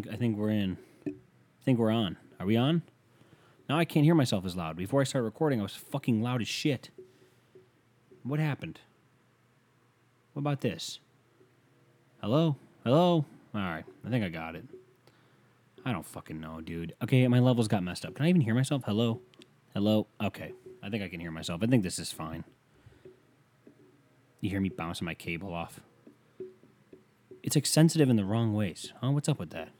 think I think we're in. I think we're on. Are we on? Now I can't hear myself as loud. Before I start recording, I was fucking loud as shit. What happened? What about this? Hello? Hello? All right, I think I got it. I don't fucking know, dude. Okay, my levels got messed up. Can I even hear myself? Hello? Hello? Okay, I think I can hear myself. I think this is fine. You hear me bouncing my cable off? It's like sensitive in the wrong ways. Huh? What's up with that?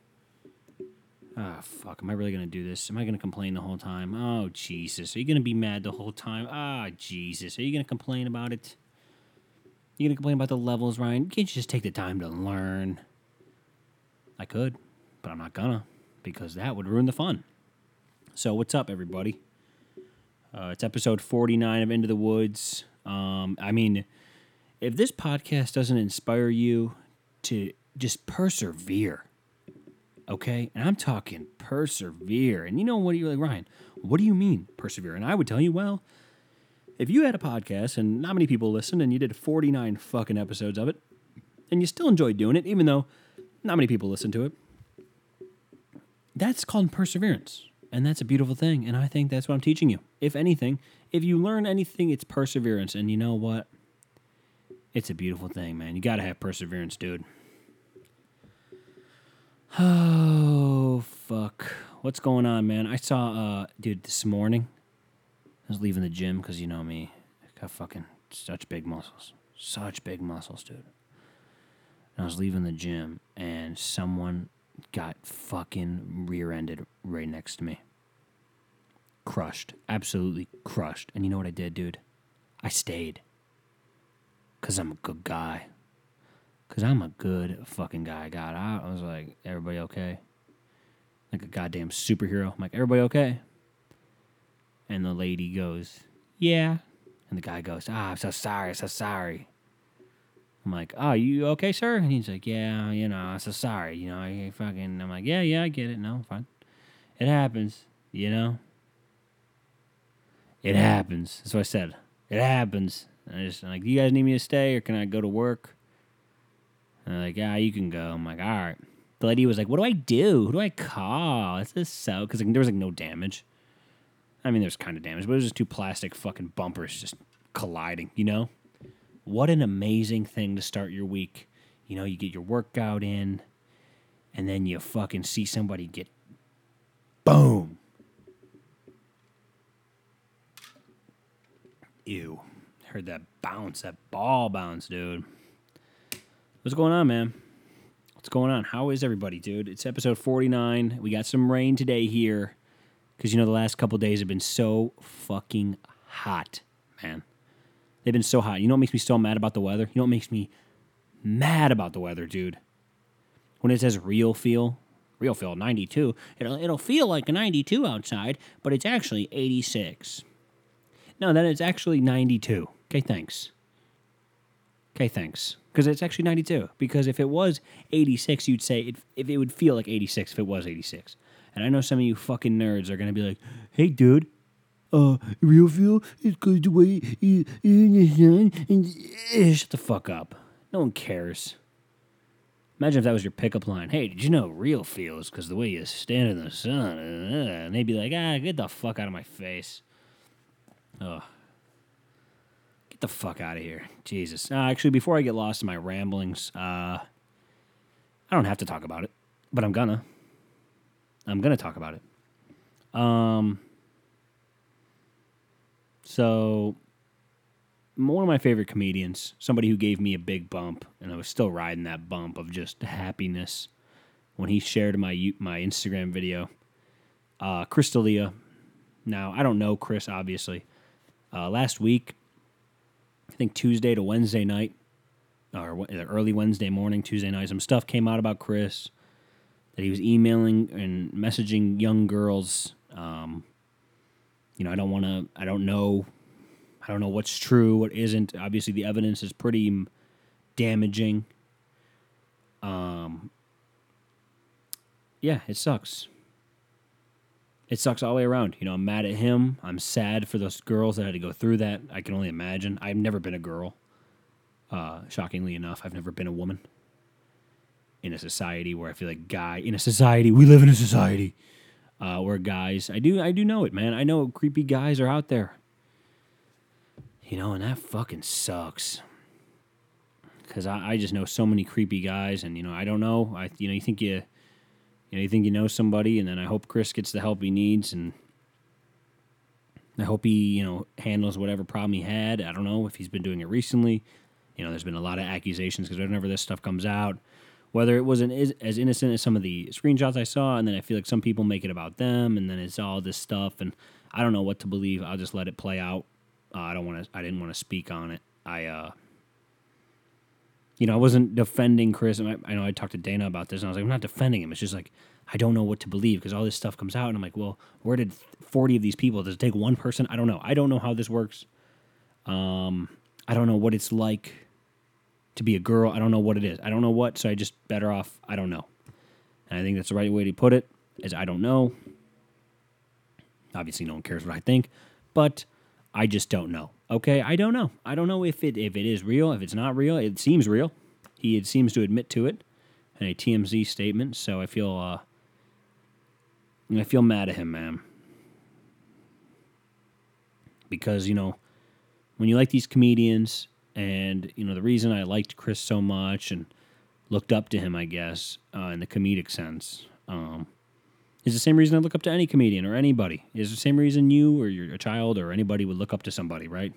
Ah, fuck. Am I really gonna do this? Am I gonna complain the whole time? Oh, Jesus. Are you gonna be mad the whole time? Ah, Jesus. Are you gonna complain about it? You gonna complain about the levels, Ryan? Can't you just take the time to learn? I could, but I'm not gonna because that would ruin the fun. So, what's up, everybody? Uh, it's episode 49 of Into the Woods. Um, I mean, if this podcast doesn't inspire you to just persevere, okay? And I'm talking persevere. And you know what? You're like, Ryan, what do you mean persevere? And I would tell you, well, if you had a podcast and not many people listened and you did 49 fucking episodes of it, and you still enjoyed doing it, even though not many people listen to it, that's called perseverance. And that's a beautiful thing. And I think that's what I'm teaching you. If anything, if you learn anything, it's perseverance. And you know what? It's a beautiful thing, man. You got to have perseverance, dude. Oh, fuck. What's going on, man? I saw, uh, dude, this morning, I was leaving the gym because you know me. I got fucking such big muscles. Such big muscles, dude. And I was leaving the gym and someone got fucking rear ended right next to me. Crushed. Absolutely crushed. And you know what I did, dude? I stayed. Because I'm a good guy. Because I'm a good fucking guy. I got out. I was like, everybody okay? Like a goddamn superhero. I'm like, everybody okay? And the lady goes, yeah. And the guy goes, ah, I'm so sorry. so sorry. I'm like, oh, you okay, sir? And he's like, yeah, you know, I'm so sorry. You know, I fucking, I'm like, yeah, yeah, I get it. No, fine. It happens, you know? It happens. That's what I said. It happens. And I just I'm like, do you guys need me to stay or can I go to work? And they're like, yeah, you can go. I'm like, all right. The lady was like, what do I do? Who do I call? Is this so? Because like, there was like no damage. I mean, there's kind of damage, but it was just two plastic fucking bumpers just colliding, you know? What an amazing thing to start your week. You know, you get your workout in, and then you fucking see somebody get boom. Ew. Heard that bounce, that ball bounce, dude. What's going on, man? What's going on? How is everybody, dude? It's episode 49. We got some rain today here because, you know, the last couple days have been so fucking hot, man. They've been so hot. You know what makes me so mad about the weather? You know what makes me mad about the weather, dude? When it says real feel, real feel 92, it'll, it'll feel like a 92 outside, but it's actually 86. No, then it's actually 92. Okay, thanks. Okay, thanks. Because it's actually 92. Because if it was 86, you'd say it, if it would feel like 86 if it was 86. And I know some of you fucking nerds are to be like, hey, dude, uh, real feel is because the way you, and eh, shut the fuck up. No one cares. Imagine if that was your pickup line. Hey, did you know real feel is because the way you stand in the sun? uh, And they'd be like, ah, get the fuck out of my face. Ugh. Get the fuck out of here. Jesus. Uh, actually, before I get lost in my ramblings, uh, I don't have to talk about it, but I'm gonna. I'm gonna talk about it. Um. So, one of my favorite comedians, somebody who gave me a big bump, and I was still riding that bump of just happiness when he shared my my Instagram video. Uh, Chris D'Elia. Now, I don't know Chris, obviously. Uh, last week, I think Tuesday to Wednesday night, or early Wednesday morning, Tuesday night, some stuff came out about Chris that he was emailing and messaging young girls. Um, you know, I don't want to. I don't know. I don't know what's true, what isn't. Obviously, the evidence is pretty damaging. Um, yeah, it sucks. It sucks all the way around. You know, I'm mad at him. I'm sad for those girls that had to go through that. I can only imagine. I've never been a girl. Uh, shockingly enough, I've never been a woman. In a society where I feel like guy in a society we live in a society uh, where guys I do I do know it man I know creepy guys are out there. You know, and that fucking sucks. Cause I, I just know so many creepy guys, and you know I don't know. I you know you think you you know, you think you know somebody, and then I hope Chris gets the help he needs, and I hope he, you know, handles whatever problem he had. I don't know if he's been doing it recently. You know, there's been a lot of accusations because whenever this stuff comes out, whether it wasn't as innocent as some of the screenshots I saw, and then I feel like some people make it about them, and then it's all this stuff, and I don't know what to believe. I'll just let it play out. Uh, I don't want to. I didn't want to speak on it. I, uh, you know, I wasn't defending Chris. And I, I know I talked to Dana about this, and I was like, I'm not defending him. It's just like I don't know what to believe because all this stuff comes out, and I'm like, well, where did 40 of these people? Does it take one person? I don't know. I don't know how this works. Um, I don't know what it's like to be a girl. I don't know what it is. I don't know what. So I just better off. I don't know. And I think that's the right way to put it. Is I don't know. Obviously, no one cares what I think, but I just don't know. Okay, I don't know. I don't know if it if it is real. If it's not real, it seems real. He seems to admit to it in a TMZ statement. So I feel uh, I feel mad at him, man. Because you know, when you like these comedians, and you know the reason I liked Chris so much and looked up to him, I guess, uh, in the comedic sense, um, is the same reason I look up to any comedian or anybody. Is the same reason you or your child or anybody would look up to somebody, right?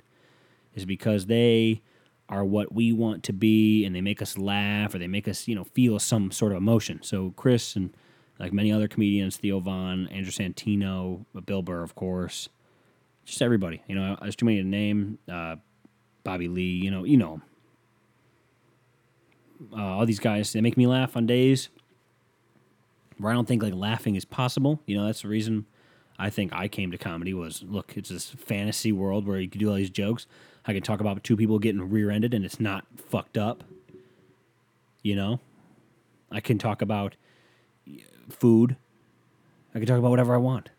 Is because they are what we want to be and they make us laugh or they make us, you know, feel some sort of emotion. So Chris and like many other comedians, Theo Von, Andrew Santino, Bill Burr, of course, just everybody. You know, there's too many to name. Uh, Bobby Lee, you know, you know. Uh, all these guys, they make me laugh on days where I don't think like laughing is possible. You know, that's the reason I think I came to comedy was look, it's this fantasy world where you can do all these jokes. I can talk about two people getting rear-ended and it's not fucked up. You know, I can talk about food. I can talk about whatever I want.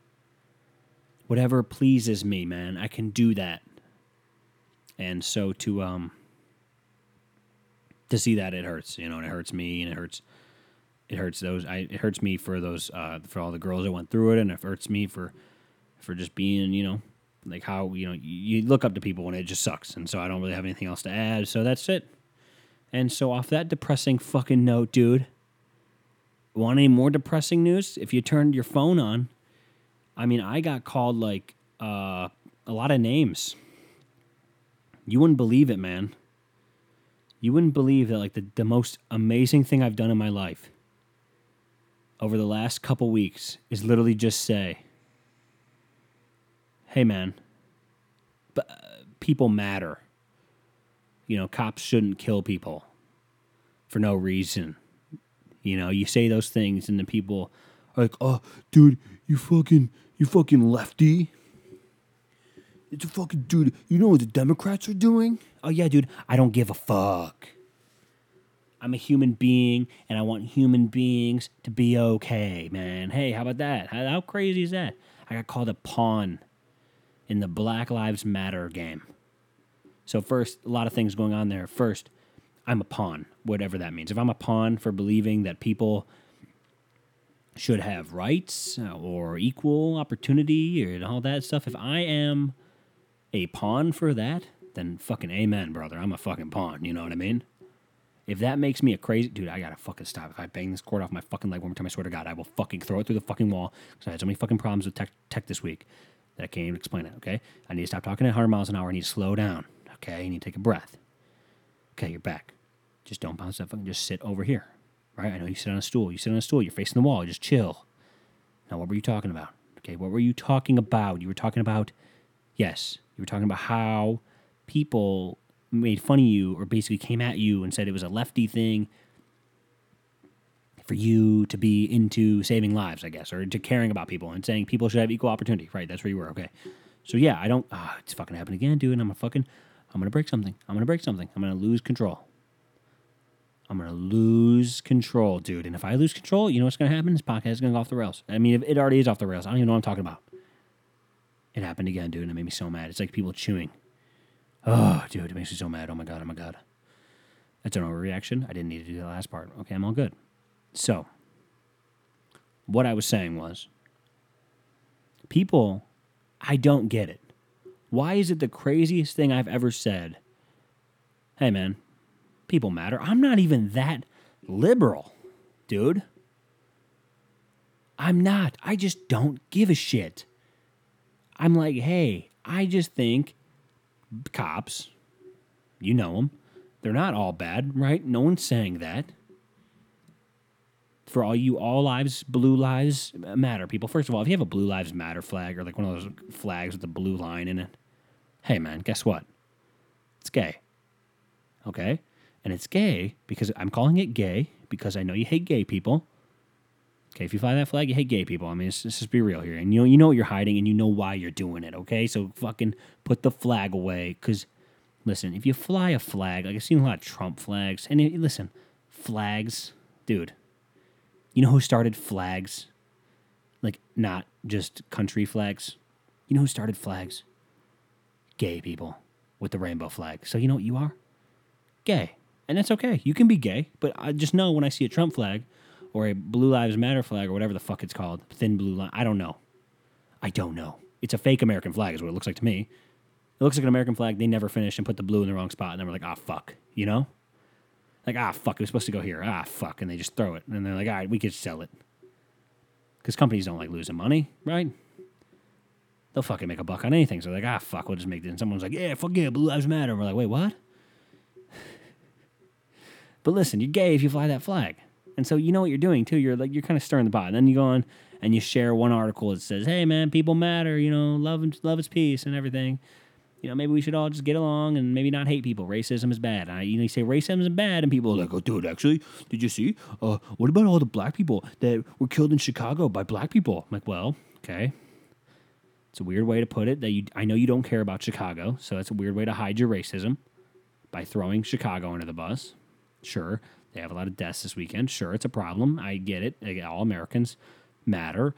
Whatever pleases me, man. I can do that. And so to um to see that it hurts, you know, and it hurts me and it hurts it hurts those I it hurts me for those uh for all the girls that went through it and it hurts me for for just being, you know, like how, you know, you, look up to people when it just sucks. And so I don't really have anything else to add. So that's it. And so off that depressing fucking note, dude, want any more depressing news? If you turned your phone on, I mean, I got called like uh a lot of names. You wouldn't believe it, man. You wouldn't believe that like the, the most amazing thing I've done in my life over the last couple weeks is literally just say, "Hey, man, but uh, people matter. You know, cops shouldn't kill people for no reason. You know, you say those things, and the people are like, "Oh, dude, you fucking, you fucking lefty." It's a fucking dude. You know what the Democrats are doing? Oh yeah, dude. I don't give a fuck. I'm a human being, and I want human beings to be okay, man. Hey, how about that? How, how crazy is that? I got called a pawn in the Black Lives Matter game. So first, a lot of things going on there. First, I'm a pawn, whatever that means. If I'm a pawn for believing that people should have rights uh, or equal opportunity and all that stuff, if I am a pawn for that, then fucking amen, brother. I'm a fucking pawn. You know what I mean? If that makes me a crazy dude, I gotta fucking stop. If I bang this cord off my fucking leg one more time, I swear to God, I will fucking throw it through the fucking wall. Because I had so many fucking problems with tech, tech this week that I can't even explain it. Okay, I need to stop talking at 100 miles an hour. I need to slow down. Okay, you need to take a breath. Okay, you're back. Just don't bounce that fucking. Just sit over here. Right? I know you sit on a stool. You sit on a stool. You're facing the wall. Just chill. Now, what were you talking about? Okay, what were you talking about? You were talking about, yes, you were talking about how people made fun of you or basically came at you and said it was a lefty thing for you to be into saving lives, I guess, or to caring about people and saying people should have equal opportunity. Right, that's where you were. Okay. So yeah, I don't. ah, it's fucking happening again, dude. And I'm a fucking. I'm gonna break something. I'm gonna break something. I'm gonna lose control. I'm gonna lose control, dude. And if I lose control, you know what's gonna happen? This podcast is gonna go off the rails. I mean, if it already is off the rails. I don't even know what I'm talking about. It happened again, dude, and it made me so mad. It's like people chewing. Oh, dude, it makes me so mad. Oh my god, oh my god. That's an overreaction. I didn't need to do the last part. Okay, I'm all good. So, what I was saying was, people, I don't get it. Why is it the craziest thing I've ever said? Hey, man, people matter. I'm not even that liberal, dude. I'm not. I just don't give a shit. I'm like, hey, I just think cops, you know them, they're not all bad, right? No one's saying that. For all you all lives, blue lives matter people. First of all, if you have a blue lives matter flag or like one of those flags with the blue line in it, hey man, guess what? It's gay. Okay? And it's gay because I'm calling it gay because I know you hate gay people. Okay, if you fly that flag, you hate gay people. I mean, let's, let's just be real here. And you know, you know what you're hiding and you know why you're doing it, okay? So fucking put the flag away. Because, listen, if you fly a flag, like I've seen a lot of Trump flags. And it, listen, flags, dude, you know who started flags? Like, not just country flags. You know who started flags? Gay people with the rainbow flag. So you know what you are? Gay. And that's okay. You can be gay. But I just know when I see a Trump flag, or a Blue Lives Matter flag or whatever the fuck it's called, thin blue line. I don't know. I don't know. It's a fake American flag, is what it looks like to me. It looks like an American flag. They never finished and put the blue in the wrong spot, and then we're like, ah, fuck, you know, like ah, fuck, it was supposed to go here. Ah, fuck, and they just throw it, and they're like, all right, we could sell it, because companies don't like losing money, right? They'll fucking make a buck on anything. So they're like, ah, fuck, we'll just make this. And someone's like, yeah, fuck yeah, Blue Lives Matter. And we're like, wait, what? but listen, you're gay if you fly that flag. And so you know what you're doing too. You're like you're kind of stirring the pot. And then you go on and you share one article that says, "Hey man, people matter. You know, love and love is peace and everything. You know, maybe we should all just get along and maybe not hate people. Racism is bad. I, you know, you say racism is bad, and people are like, "Oh, dude, actually, did you see? Uh, what about all the black people that were killed in Chicago by black people?" I'm like, well, okay. It's a weird way to put it. That you, I know you don't care about Chicago, so that's a weird way to hide your racism by throwing Chicago under the bus. Sure, they have a lot of deaths this weekend. Sure, it's a problem. I get it. All Americans matter.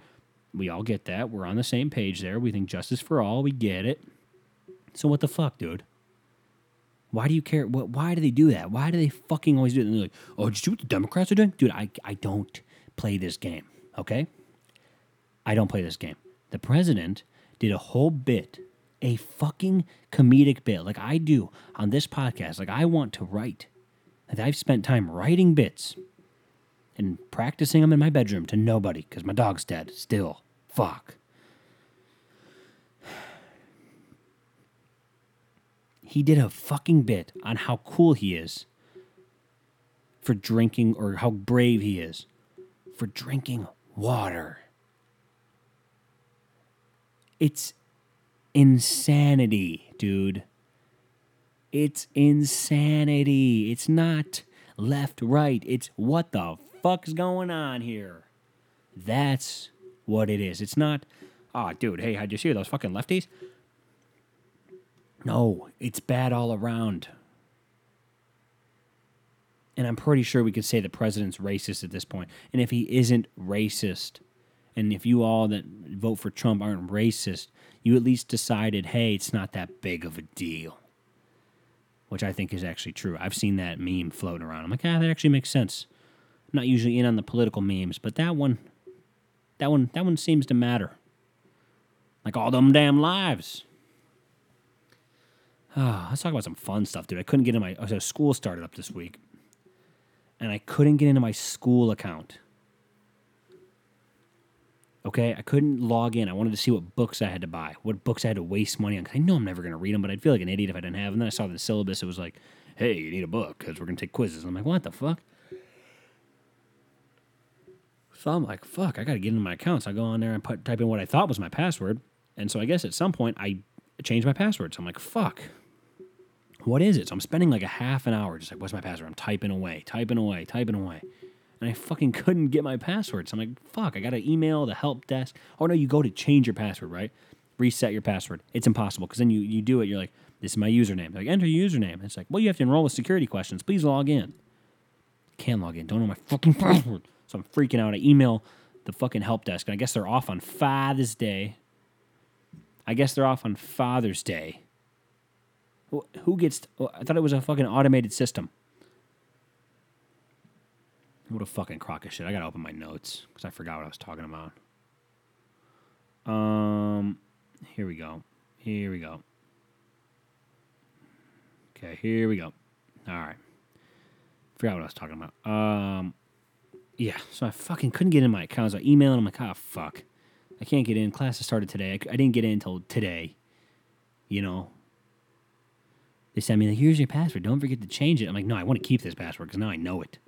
We all get that. We're on the same page there. We think justice for all. We get it. So what the fuck, dude? Why do you care? What? Why do they do that? Why do they fucking always do it? And they're like, "Oh, did you see what the Democrats are doing, dude?" I I don't play this game. Okay, I don't play this game. The president did a whole bit, a fucking comedic bit, like I do on this podcast. Like I want to write. I've spent time writing bits and practicing them in my bedroom to nobody because my dog's dead still. Fuck. He did a fucking bit on how cool he is for drinking or how brave he is for drinking water. It's insanity, dude. It's insanity. It's not left, right. It's what the fuck's going on here. That's what it is. It's not, oh, dude, hey, how'd you see those fucking lefties? No, it's bad all around. And I'm pretty sure we could say the president's racist at this point. And if he isn't racist, and if you all that vote for Trump aren't racist, you at least decided, hey, it's not that big of a deal. Which I think is actually true. I've seen that meme floating around. I'm like, ah, that actually makes sense. I'm not usually in on the political memes, but that one, that one, that one seems to matter. Like all them damn lives. Ah, let's talk about some fun stuff, dude. I couldn't get in my so school started up this week, and I couldn't get into my school account. Okay, I couldn't log in. I wanted to see what books I had to buy, what books I had to waste money on. 'cause I know I'm never going to read them, but I'd feel like an idiot if I didn't have them. And Then I saw the syllabus. It was like, hey, you need a book because we're going to take quizzes. And I'm like, what the fuck? So I'm like, fuck, I got to get into my account. So I go on there and put, type in what I thought was my password. And so I guess at some point I changed my password. So I'm like, fuck. what is it? So I'm spending like a half an hour just like, what's my password? I'm typing away, typing away, typing away. And I fucking couldn't get my password. So I'm like, fuck, I got to email the help desk. Oh no, you go to change your password, right? Reset your password. It's impossible because then you, you do it. You're like, this is my username. They're like, enter your username. And it's like, well, you have to enroll with security questions. Please log in. Can't log in. Don't know my fucking password. So I'm freaking out. I email the fucking help desk, and I guess they're off on Father's Day. I guess they're off on Father's Day. Who gets? I thought it was a fucking automated system. What a fucking crock of shit. I gotta open my notes because I forgot what I was talking about. Um, here we go. Here we go. Okay, here we go. All right. Forgot what I was talking about. Um, yeah, so I fucking couldn't get in my account. So I emailed. I'm like, ah, fuck. I can't get in. Classes started today. I, I didn't get in until today. You know. They sent me like, here's your password. Don't forget to change it. I'm like, no, I want to keep this password because now I know it.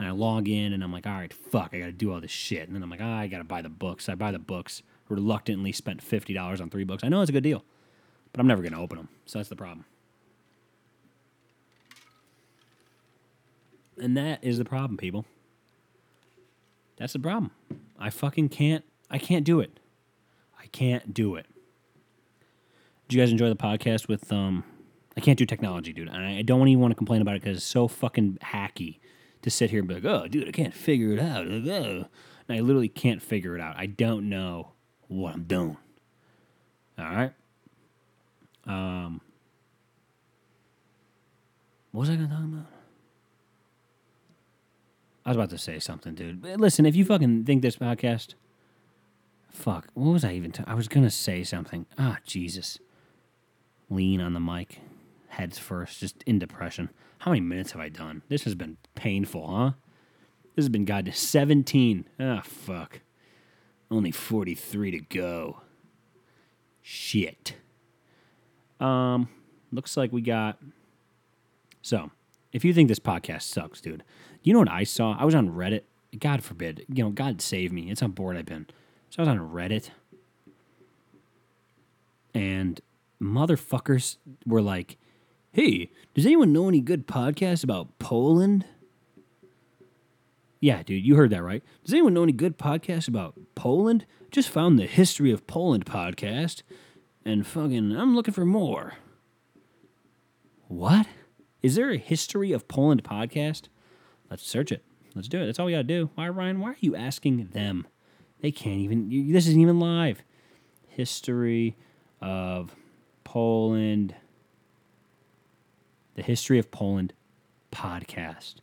And I log in and I'm like, all right, fuck, I got to do all this shit. And then I'm like, ah, I got to buy the books. I buy the books. Reluctantly spent fifty dollars on three books. I know it's a good deal, but I'm never gonna open them. So that's the problem. And that is the problem, people. That's the problem. I fucking can't. I can't do it. I can't do it. Did you guys enjoy the podcast with um? I can't do technology, dude. And I don't even want to complain about it because it's so fucking hacky to sit here and be like, oh, dude, I can't figure it out. Oh. And I literally can't figure it out. I don't know what I'm doing. All right. Um. What was I gonna talk about? I was about to say something, dude. Listen, if you fucking think this podcast, fuck, what was I even? I was gonna say something. Ah, Jesus. Lean on the mic, heads first, just in depression. How many minutes have I done? This has been painful, huh? This has been god to seventeen. Ah, fuck. Only forty-three to go. Shit. Um, looks like we got. So, if you think this podcast sucks, dude, you know what I saw? I was on Reddit. God forbid, you know, God save me. It's how bored I've been. So I was on Reddit, and motherfuckers were like, "Hey, does anyone know any good podcasts about Poland?" Yeah, dude, you heard that right. Does anyone know any good podcasts about Poland? Just found the History of Poland podcast, and fucking, I'm looking for more. What? Is there a History of Poland podcast? Let's search it. Let's do it. That's all we gotta do. Why, Ryan? Why are you asking them? They can't even. You, this isn't even live. History of Poland. The History of Poland podcast.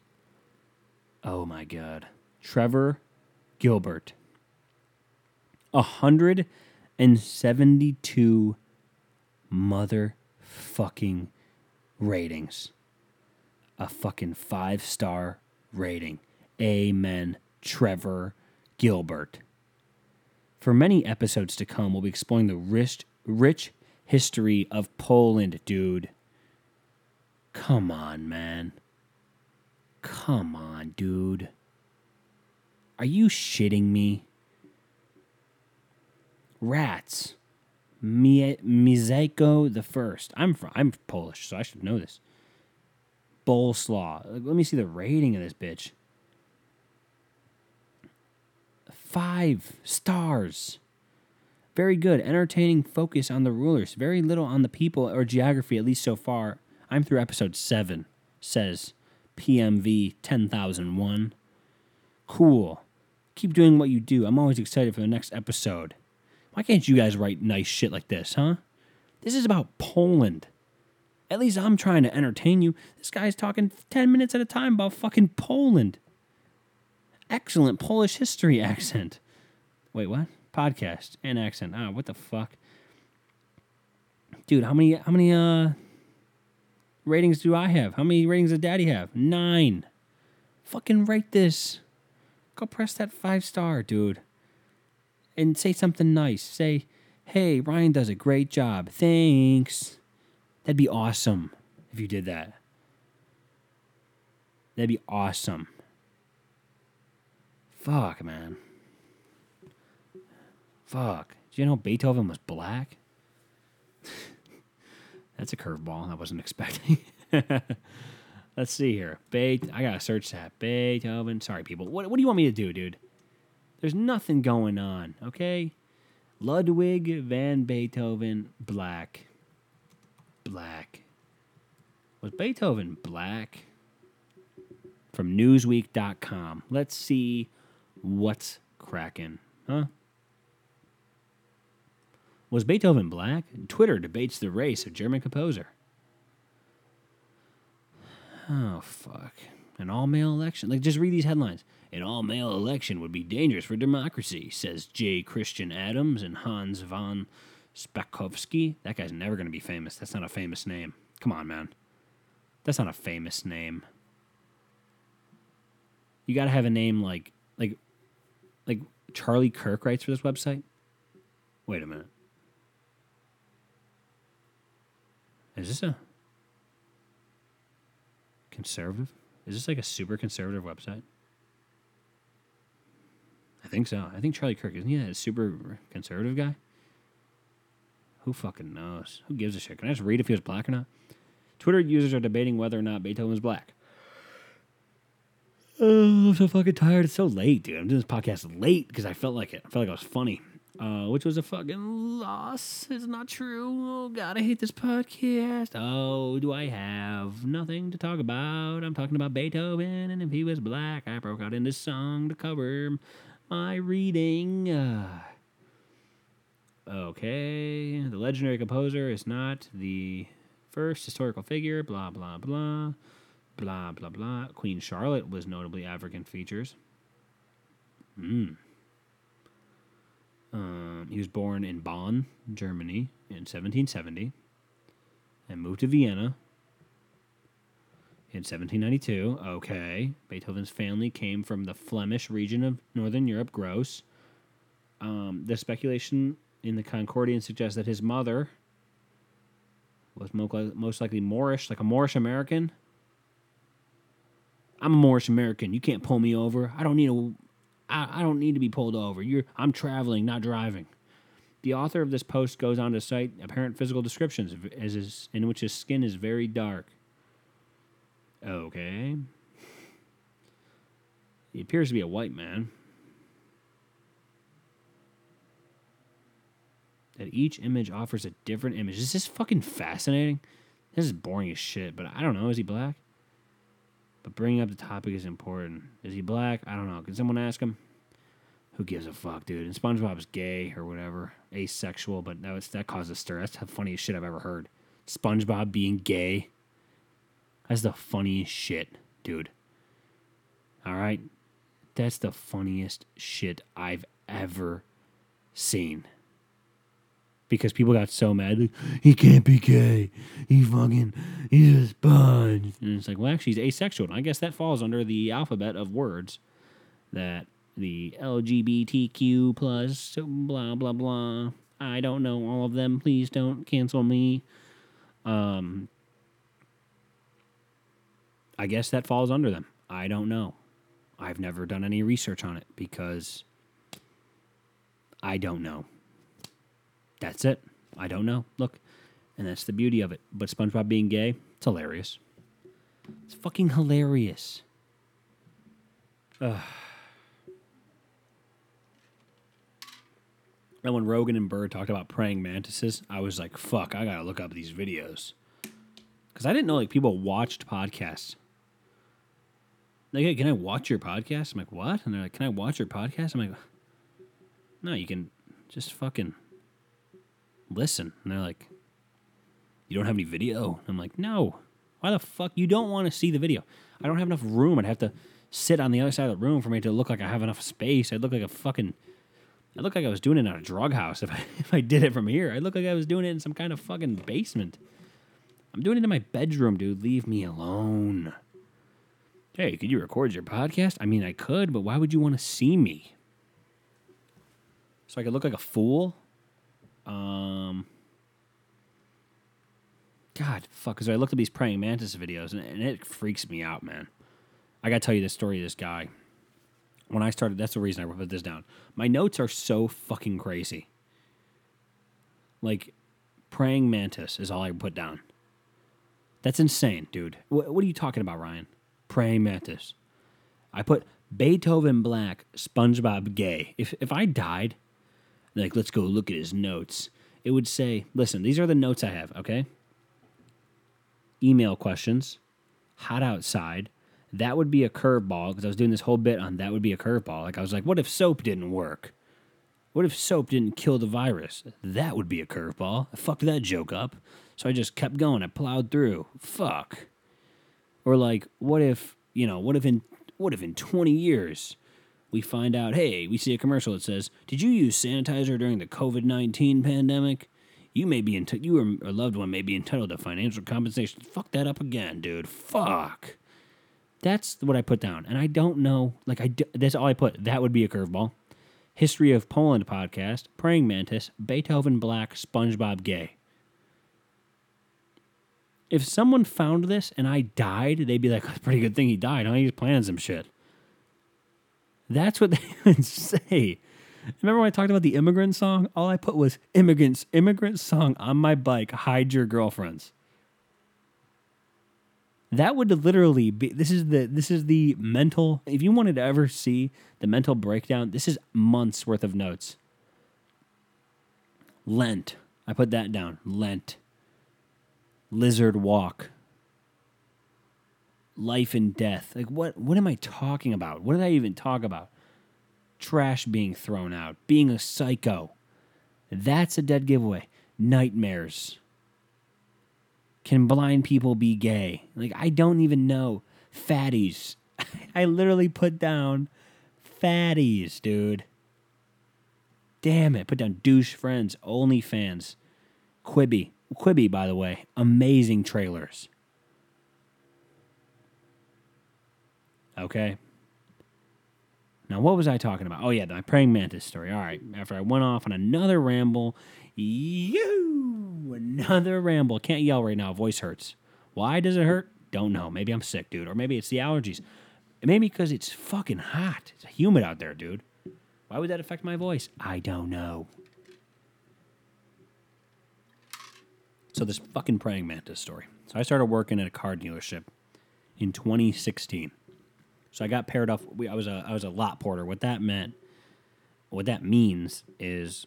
Oh my God. Trevor Gilbert. 172 motherfucking ratings. A fucking five star rating. Amen. Trevor Gilbert. For many episodes to come, we'll be exploring the rich, rich history of Poland, dude. Come on, man. Come on, dude. Are you shitting me? Rats. Mie- Mieszko the first. I'm fr- I'm Polish, so I should know this. Boleslaw. Let me see the rating of this bitch. Five stars. Very good. Entertaining focus on the rulers. Very little on the people or geography, at least so far. I'm through episode seven, says PMV 10001. Cool. Keep doing what you do. I'm always excited for the next episode. Why can't you guys write nice shit like this, huh? This is about Poland. At least I'm trying to entertain you. This guy's talking 10 minutes at a time about fucking Poland. Excellent Polish history accent. Wait, what? Podcast and accent. Ah, what the fuck? Dude, how many how many uh ratings do I have? How many ratings does Daddy have? Nine. Fucking rate this. Go press that five star, dude. And say something nice. Say, hey, Ryan does a great job. Thanks. That'd be awesome if you did that. That'd be awesome. Fuck, man. Fuck. Did you know Beethoven was black? That's a curveball I wasn't expecting. Let's see here. Be- I gotta search that. Beethoven. Sorry, people. What, what do you want me to do, dude? There's nothing going on, okay? Ludwig van Beethoven, black. Black. Was Beethoven black? From Newsweek.com. Let's see what's cracking, huh? Was Beethoven black? Twitter debates the race of German composer. Oh, fuck. An all male election. Like, just read these headlines. An all male election would be dangerous for democracy, says J. Christian Adams and Hans von Spakovsky. That guy's never going to be famous. That's not a famous name. Come on, man. That's not a famous name. You got to have a name like, like, like Charlie Kirk writes for this website. Wait a minute. Is this a conservative? Is this like a super conservative website? I think so. I think Charlie Kirk isn't he a super conservative guy? Who fucking knows? Who gives a shit? Can I just read if he was black or not? Twitter users are debating whether or not Beethoven was black. Oh, I'm so fucking tired. It's so late, dude. I'm doing this podcast late because I felt like it. I felt like I was funny uh, which was a fucking loss. It's not true. Oh, God, I hate this podcast. Oh, do I have nothing to talk about? I'm talking about Beethoven, and if he was black, I broke out in this song to cover my reading. Uh, okay, the legendary composer is not the first historical figure, blah, blah, blah. Blah, blah, blah. Queen Charlotte was notably African features. Hmm. Um, he was born in Bonn, Germany, in 1770, and moved to Vienna in 1792. Okay, Beethoven's family came from the Flemish region of Northern Europe. Gross. Um, the speculation in the Concordian suggests that his mother was most likely Moorish, like a Moorish American. I'm a Moorish American. You can't pull me over. I don't need a I, I don't need to be pulled over. You're, I'm traveling, not driving. The author of this post goes on to cite apparent physical descriptions as his, in which his skin is very dark. Okay. He appears to be a white man. That each image offers a different image. Is this fucking fascinating? This is boring as shit, but I don't know. Is he black? But bringing up the topic is important. Is he black? I don't know. Can someone ask him? Who gives a fuck, dude? And SpongeBob's gay or whatever, asexual, but that was, that causes stir. That's the funniest shit I've ever heard. SpongeBob being gay. That's the funniest shit, dude. All right, that's the funniest shit I've ever seen because people got so mad. Like, he can't be gay. He fucking he's a sponge. And it's like, well, actually, he's asexual. And I guess that falls under the alphabet of words that the LGBTQ plus blah blah blah. I don't know all of them. Please don't cancel me. Um, I guess that falls under them. I don't know. I've never done any research on it because I don't know. That's it. I don't know. Look, and that's the beauty of it. But SpongeBob being gay, it's hilarious. It's fucking hilarious. Ugh. And when Rogan and Burr talked about praying mantises, I was like, fuck, I gotta look up these videos. Because I didn't know like people watched podcasts. Like, hey, can I watch your podcast? I'm like, what? And they're like, can I watch your podcast? I'm like, no, you can just fucking listen. And they're like, you don't have any video? I'm like, no. Why the fuck? You don't want to see the video. I don't have enough room. I'd have to sit on the other side of the room for me to look like I have enough space. I'd look like a fucking. I look like I was doing it in a drug house if I, if I did it from here. I look like I was doing it in some kind of fucking basement. I'm doing it in my bedroom, dude. Leave me alone. Hey, could you record your podcast? I mean, I could, but why would you want to see me? So I could look like a fool? Um, God, fuck. Because I looked at these praying mantis videos, and, and it freaks me out, man. I gotta tell you the story of this guy. When I started, that's the reason I put this down. My notes are so fucking crazy. Like, praying mantis is all I put down. That's insane, dude. What, what are you talking about, Ryan? Praying mantis. I put Beethoven black, SpongeBob gay. If if I died, like let's go look at his notes. It would say, listen, these are the notes I have, okay? Email questions, hot outside. That would be a curveball because I was doing this whole bit on that would be a curveball. Like I was like, what if soap didn't work? What if soap didn't kill the virus? That would be a curveball. I fucked that joke up. So I just kept going. I plowed through. Fuck. Or like, what if, you know, what if in what if in 20 years we find out, hey, we see a commercial that says, "Did you use sanitizer during the COVID-19 pandemic?" You may be enti- you or a loved one may be entitled to financial compensation. Fuck that up again, dude. Fuck. That's what I put down, and I don't know. Like I, that's all I put. That would be a curveball. History of Poland podcast, Praying Mantis, Beethoven Black, SpongeBob Gay. If someone found this and I died, they'd be like, "That's a pretty good thing he died, huh? He's planning some shit." That's what they would say. Remember when I talked about the immigrant song? All I put was immigrants, immigrant song on my bike, hide your girlfriends. That would literally be this is the this is the mental if you wanted to ever see the mental breakdown, this is months worth of notes. Lent. I put that down. Lent. Lizard walk. Life and death. Like what what am I talking about? What did I even talk about? Trash being thrown out, being a psycho. That's a dead giveaway. Nightmares. Can blind people be gay? Like, I don't even know. Fatties. I literally put down fatties, dude. Damn it. Put down douche friends, only fans. Quibi. Quibi, by the way, amazing trailers. Okay. Now, what was I talking about? Oh, yeah, my praying mantis story. All right. After I went off on another ramble, you another ramble. Can't yell right now. Voice hurts. Why does it hurt? Don't know. Maybe I'm sick, dude. Or maybe it's the allergies. Maybe because it's fucking hot. It's humid out there, dude. Why would that affect my voice? I don't know. So this fucking praying mantis story. So I started working at a car dealership in 2016. So I got paired off. We, I was a I was a lot porter. What that meant, what that means is,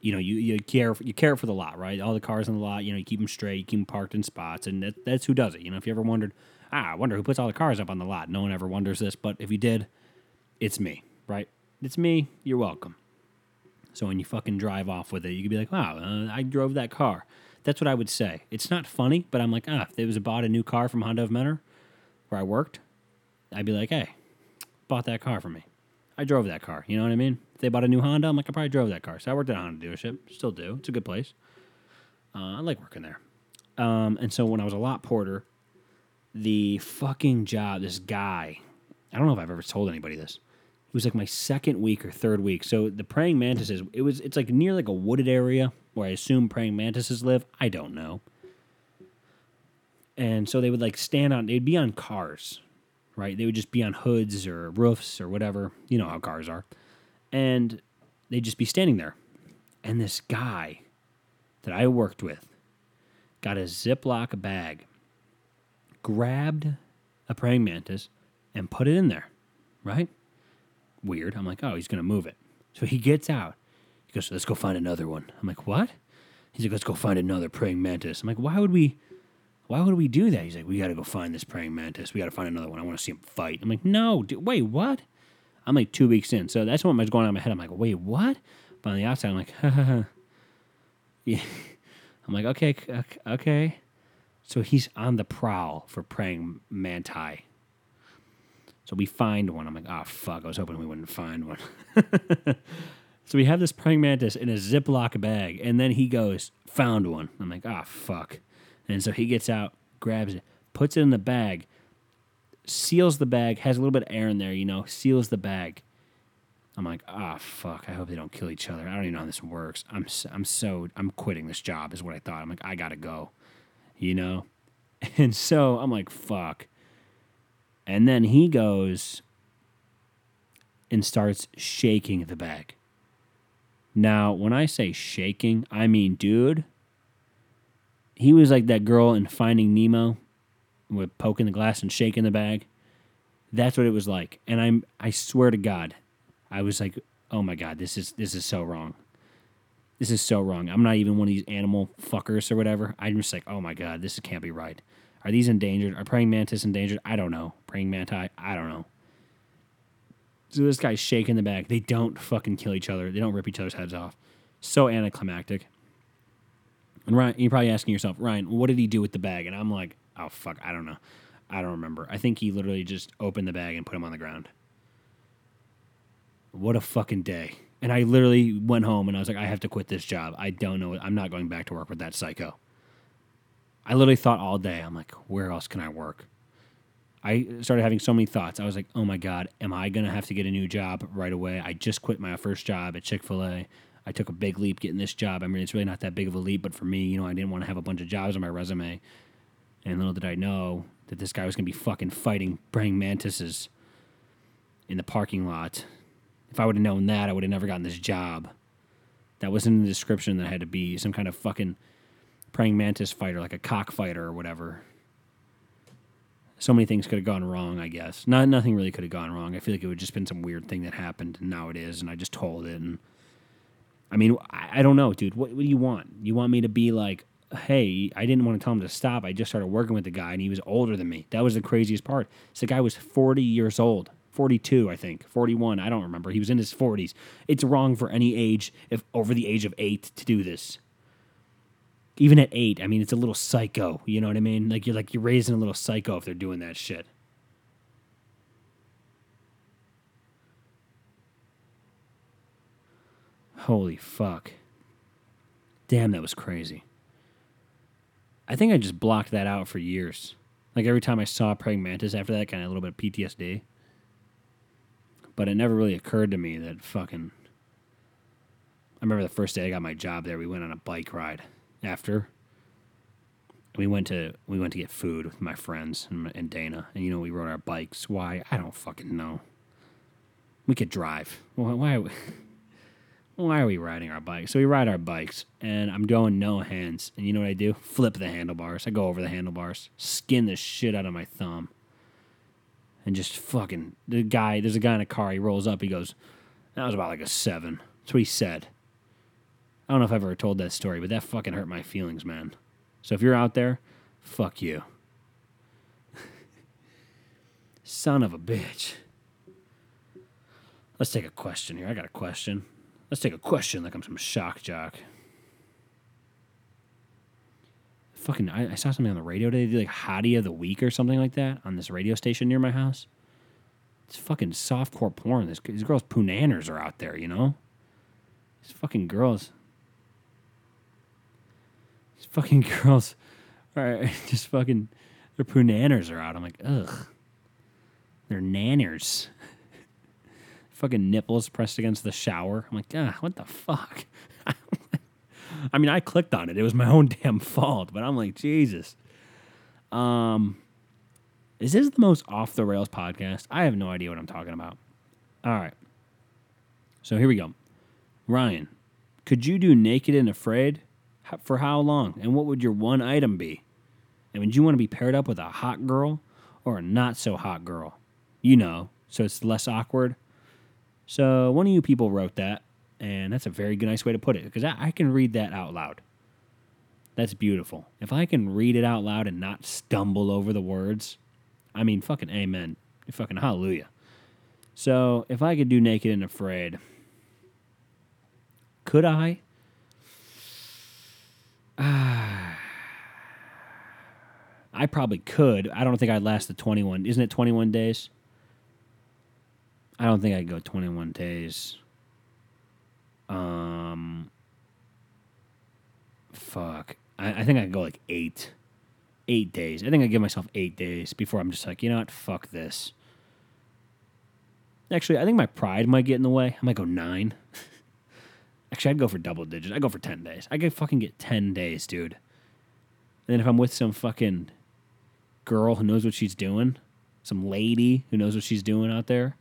you know, you, you care you care for the lot, right? All the cars in the lot. You know, you keep them straight, you keep them parked in spots, and that, that's who does it. You know, if you ever wondered, ah, I wonder who puts all the cars up on the lot. No one ever wonders this, but if you did, it's me, right? It's me. You're welcome. So when you fucking drive off with it, you could be like, wow, uh, I drove that car. That's what I would say. It's not funny, but I'm like, ah, if there was bought a new car from Honda of Menor, where I worked, I'd be like, hey, bought that car for me. I drove that car. You know what I mean? If they bought a new Honda, I'm like, I probably drove that car. So I worked at a Honda dealership. Still do. It's a good place. Uh, I like working there. Um, and so when I was a lot porter, the fucking job, this guy, I don't know if I've ever told anybody this. It was like my second week or third week. So the praying mantises, it was it's like near like a wooded area where I assume praying mantises live. I don't know. And so they would like stand on they'd be on cars, right? They would just be on hoods or roofs or whatever. You know how cars are. And they'd just be standing there. And this guy that I worked with got a Ziploc bag, grabbed a praying mantis, and put it in there, right? Weird. I'm like, oh, he's going to move it. So he gets out. He goes, let's go find another one. I'm like, what? He's like, let's go find another praying mantis. I'm like, why would we? Why would we do that? He's like, we got to go find this praying mantis. We got to find another one. I want to see him fight. I'm like, no, dude, wait, what? I'm like two weeks in. So that's what was going on in my head. I'm like, wait, what? But on the outside, I'm like, ha. yeah. I'm like, okay, uh, okay. So he's on the prowl for praying manti. So we find one. I'm like, oh, fuck. I was hoping we wouldn't find one. so we have this praying mantis in a Ziploc bag. And then he goes, found one. I'm like, oh, fuck. And so he gets out, grabs it, puts it in the bag, seals the bag, has a little bit of air in there, you know, seals the bag. I'm like, ah, fuck. I hope they don't kill each other. I don't even know how this works. I'm, I'm so, I'm quitting this job, is what I thought. I'm like, I gotta go, you know? And so I'm like, fuck. And then he goes and starts shaking the bag. Now, when I say shaking, I mean, dude, he was like that girl in Finding Nemo, with poking the glass and shaking the bag. That's what it was like, and I'm I swear to God, I was like, oh my God, this is this is so wrong. This is so wrong. I'm not even one of these animal fuckers or whatever. I'm just like, oh my God, this can't be right. Are these endangered? Are praying mantis endangered? I don't know. Praying manti? I don't know. So this guy's shaking the bag. They don't fucking kill each other. They don't rip each other's heads off. So anticlimactic. And Ryan, you're probably asking yourself, Ryan, what did he do with the bag? And I'm like, oh fuck, I don't know. I don't remember. I think he literally just opened the bag and put him on the ground. What a fucking day. And I literally went home and I was like, I have to quit this job. I don't know. I'm not going back to work with that psycho. I literally thought all day, I'm like, where else can I work? I started having so many thoughts. I was like, oh my God, am I going to have to get a new job right away? I just quit my first job at Chick fil A. I took a big leap getting this job. I mean, it's really not that big of a leap, but for me, you know, I didn't want to have a bunch of jobs on my resume. And little did I know that this guy was going to be fucking fighting praying mantises in the parking lot. If I would have known that, I would have never gotten this job. That wasn't in the description that I had to be some kind of fucking praying mantis fighter, like a cockfighter or whatever. So many things could have gone wrong, I guess. Not nothing really could have gone wrong. I feel like it would just been some weird thing that happened, and now it is, and I just told it. And I mean, I, I don't know, dude. What, what do you want? You want me to be like, hey, I didn't want to tell him to stop. I just started working with the guy, and he was older than me. That was the craziest part. So the guy was forty years old. 42, I think, 41, I don't remember. He was in his 40s. It's wrong for any age, if over the age of eight, to do this even at eight, I mean, it's a little psycho. You know what I mean? Like you're like you're raising a little psycho if they're doing that shit. Holy fuck. Damn, that was crazy. I think I just blocked that out for years. Like every time I saw praying mantis after that, kind of a little bit of PTSD. But it never really occurred to me that fucking. I remember the first day I got my job there, we went on a bike ride after we went to we went to get food with my friends and, and Dana, and you know we rode our bikes. Why I don't fucking know. We could drive. Why? Why why are we riding our bikes? So we ride our bikes, and I'm going no hands. And you know what I do? Flip the handlebars. I go over the handlebars, skin the shit out of my thumb, and just fucking the guy. There's a guy in a car. He rolls up. He goes, "That was about like a seven. That's what he said. I don't know if I've ever told that story, but that fucking hurt my feelings, man. So if you're out there, fuck you. Son of a bitch. Let's take a question here. I got a question. Let's take a question like I'm some shock jock. Fucking, I, I saw something on the radio today. They like Hottie of the Week or something like that on this radio station near my house. It's fucking softcore porn. This, these girls' poonanners are out there, you know? These fucking girls These fucking girls are just fucking their poonanners are out. I'm like, ugh. They're nanners. Fucking nipples pressed against the shower. I'm like, ah, what the fuck? I mean, I clicked on it. It was my own damn fault, but I'm like, Jesus. Um, is this the most off the rails podcast? I have no idea what I'm talking about. All right. So here we go. Ryan, could you do Naked and Afraid? For how long? And what would your one item be? And would you want to be paired up with a hot girl or a not so hot girl? You know, so it's less awkward. So one of you people wrote that, and that's a very nice way to put it because I, I can read that out loud. That's beautiful. If I can read it out loud and not stumble over the words, I mean, fucking amen. Fucking hallelujah. So if I could do Naked and Afraid, could I? I probably could. I don't think I'd last the 21. Isn't it 21 days? I don't think I'd go 21 days. Um, fuck. I, I think I'd go like eight. Eight days. I think I'd give myself eight days before I'm just like, you know what? Fuck this. Actually, I think my pride might get in the way. I might go nine. Actually, I'd go for double digits. I'd go for 10 days. I could fucking get 10 days, dude. And then if I'm with some fucking girl who knows what she's doing, some lady who knows what she's doing out there,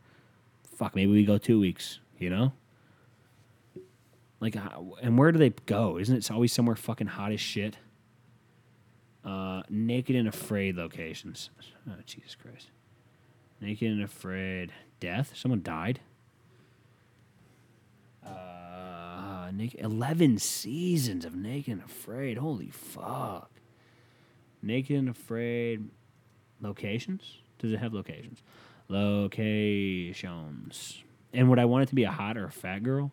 fuck, maybe we go two weeks, you know? Like, and where do they go? Isn't it always somewhere fucking hot as shit? Uh, naked and afraid locations. Oh, Jesus Christ. Naked and afraid. Death? Someone died? Uh, naked, 11 seasons of Naked and Afraid. Holy fuck. Naked and Afraid locations? Does it have locations? Locations. And would I want it to be a hot or a fat girl?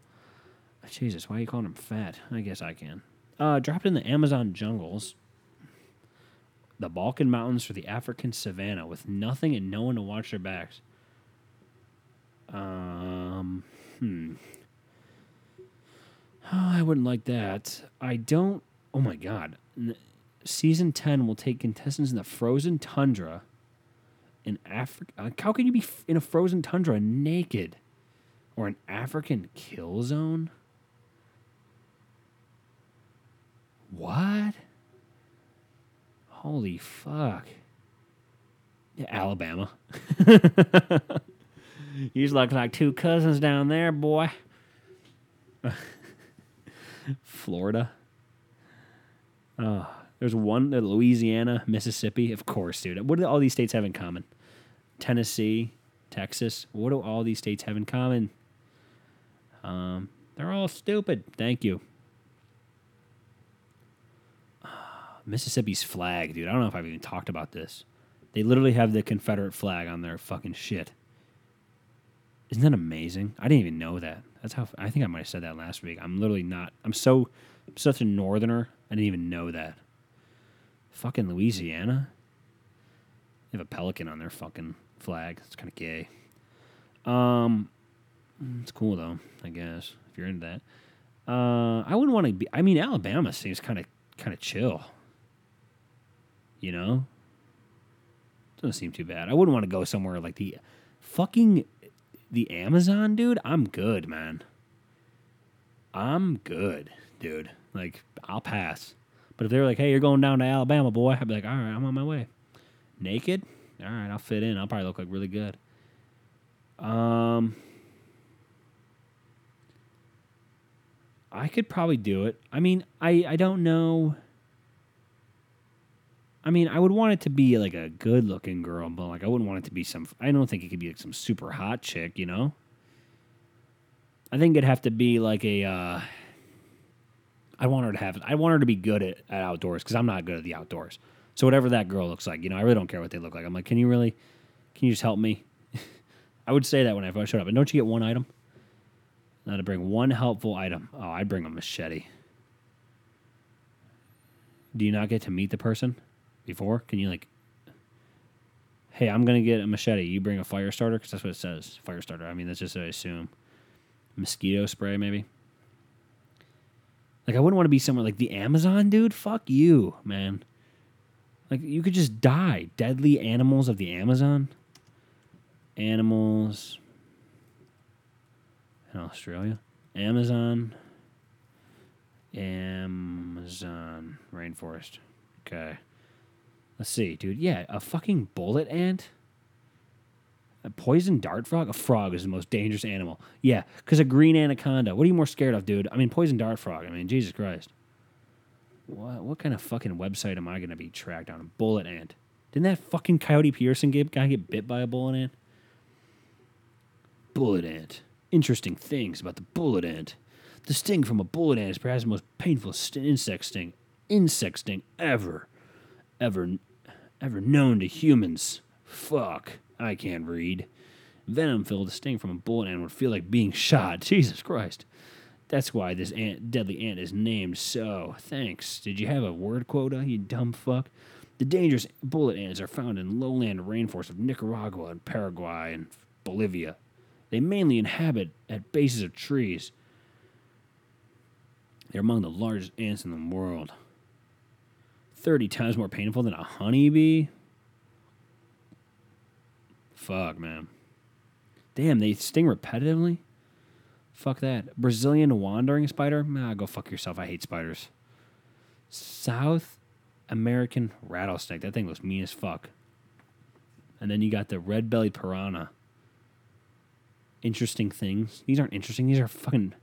Jesus, why are you calling him fat? I guess I can. Uh, dropped in the Amazon jungles, the Balkan Mountains, or the African savannah with nothing and no one to watch their backs. Um, hmm. Oh, I wouldn't like that. I don't. Oh my god. Season 10 will take contestants in the frozen tundra in Africa. How can you be in a frozen tundra naked? Or an African kill zone? What? Holy fuck. Yeah, Alabama. you look like two cousins down there, boy. Florida. Oh, there's one Louisiana, Mississippi. Of course, dude. What do all these states have in common? Tennessee, Texas. What do all these states have in common? Um, they're all stupid. Thank you. Mississippi's flag, dude. I don't know if I've even talked about this. They literally have the Confederate flag on their fucking shit. Isn't that amazing? I didn't even know that. That's how I think I might have said that last week. I'm literally not. I'm so I'm such a northerner. I didn't even know that. Fucking Louisiana. They have a pelican on their fucking flag. It's kind of gay. Um, it's cool though. I guess if you're into that. Uh, I wouldn't want to be. I mean, Alabama seems kind of kind of chill. You know, doesn't seem too bad. I wouldn't want to go somewhere like the fucking the Amazon, dude. I'm good, man. I'm good, dude. Like I'll pass. But if they were like, "Hey, you're going down to Alabama, boy," I'd be like, "All right, I'm on my way." Naked, all right, I'll fit in. I'll probably look like really good. Um, I could probably do it. I mean, I I don't know. I mean, I would want it to be like a good looking girl, but like I wouldn't want it to be some. I don't think it could be like some super hot chick, you know. I think it'd have to be like a. Uh, I want her to have. I want her to be good at, at outdoors because I'm not good at the outdoors. So whatever that girl looks like, you know, I really don't care what they look like. I'm like, can you really? Can you just help me? I would say that when I showed up. And don't you get one item? Now to bring one helpful item. Oh, I'd bring a machete. Do you not get to meet the person before? Can you like, hey, I'm gonna get a machete. You bring a fire starter because that's what it says. Fire starter. I mean, that's just what I assume. Mosquito spray, maybe. Like I wouldn't want to be somewhere like the Amazon, dude. Fuck you, man. Like you could just die. Deadly animals of the Amazon. Animals in Australia. Amazon. Amazon rainforest. Okay. Let's see, dude. Yeah, a fucking bullet ant. A poison dart frog? A frog is the most dangerous animal. Yeah, because a green anaconda. What are you more scared of, dude? I mean, poison dart frog. I mean, Jesus Christ. What, what kind of fucking website am I going to be tracked on? A bullet ant. Didn't that fucking Coyote Peterson get, guy get bit by a bullet ant? Bullet ant. Interesting things about the bullet ant. The sting from a bullet ant is perhaps the most painful st- insect sting, insect sting ever, ever, ever known to humans. Fuck, I can't read. Venom-filled sting from a bullet ant would feel like being shot. Jesus Christ. That's why this ant, deadly ant is named so. Thanks. Did you have a word quota, you dumb fuck? The dangerous bullet ants are found in lowland rainforests of Nicaragua and Paraguay and Bolivia. They mainly inhabit at bases of trees. They're among the largest ants in the world. 30 times more painful than a honeybee? Fuck, man. Damn, they sting repetitively? Fuck that. Brazilian wandering spider? Nah, go fuck yourself. I hate spiders. South American rattlesnake. That thing looks mean as fuck. And then you got the red bellied piranha. Interesting things. These aren't interesting. These are fucking.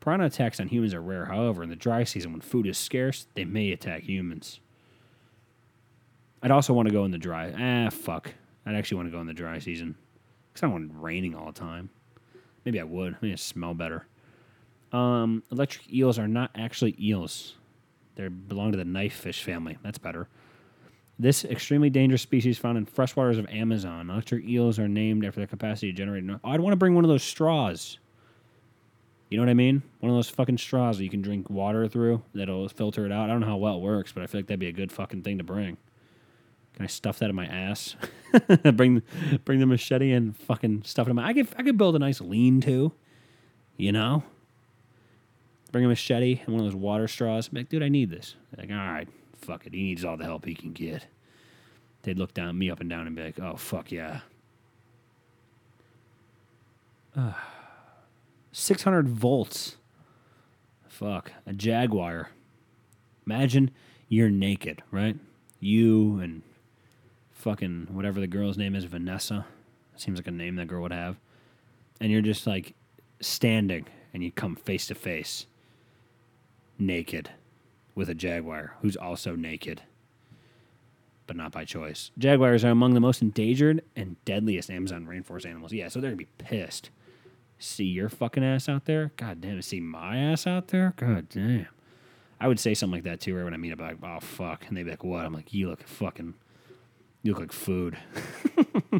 Piranha attacks on humans are rare. However, in the dry season when food is scarce, they may attack humans. I'd also want to go in the dry. Ah, fuck. I'd actually want to go in the dry season because I don't want it raining all the time. Maybe I would. Maybe it smell better. Um, electric eels are not actually eels. They belong to the knife fish family. That's better. This extremely dangerous species found in freshwaters of Amazon. Electric eels are named after their capacity to generate. No- oh, I'd want to bring one of those straws. You know what I mean? One of those fucking straws that you can drink water through that'll filter it out. I don't know how well it works, but I feel like that'd be a good fucking thing to bring. Can I stuff that in my ass? bring bring the machete and fucking stuff it in my. I could I could build a nice lean to, you know. Bring a machete and one of those water straws. Like, dude, I need this. Like, all right, fuck it. He needs all the help he can get. They'd look down me up and down and be like, oh fuck yeah. Six hundred volts. Fuck a jaguar. Imagine you're naked, right? You and fucking whatever the girl's name is, Vanessa. Seems like a name that girl would have. And you're just like standing and you come face to face naked with a jaguar who's also naked, but not by choice. Jaguars are among the most endangered and deadliest Amazon rainforest animals. Yeah, so they're gonna be pissed. See your fucking ass out there? God damn, see my ass out there? God damn. I would say something like that too, right when I meet up, like, oh fuck, and they'd be like, what? I'm like, you look fucking, you look like food.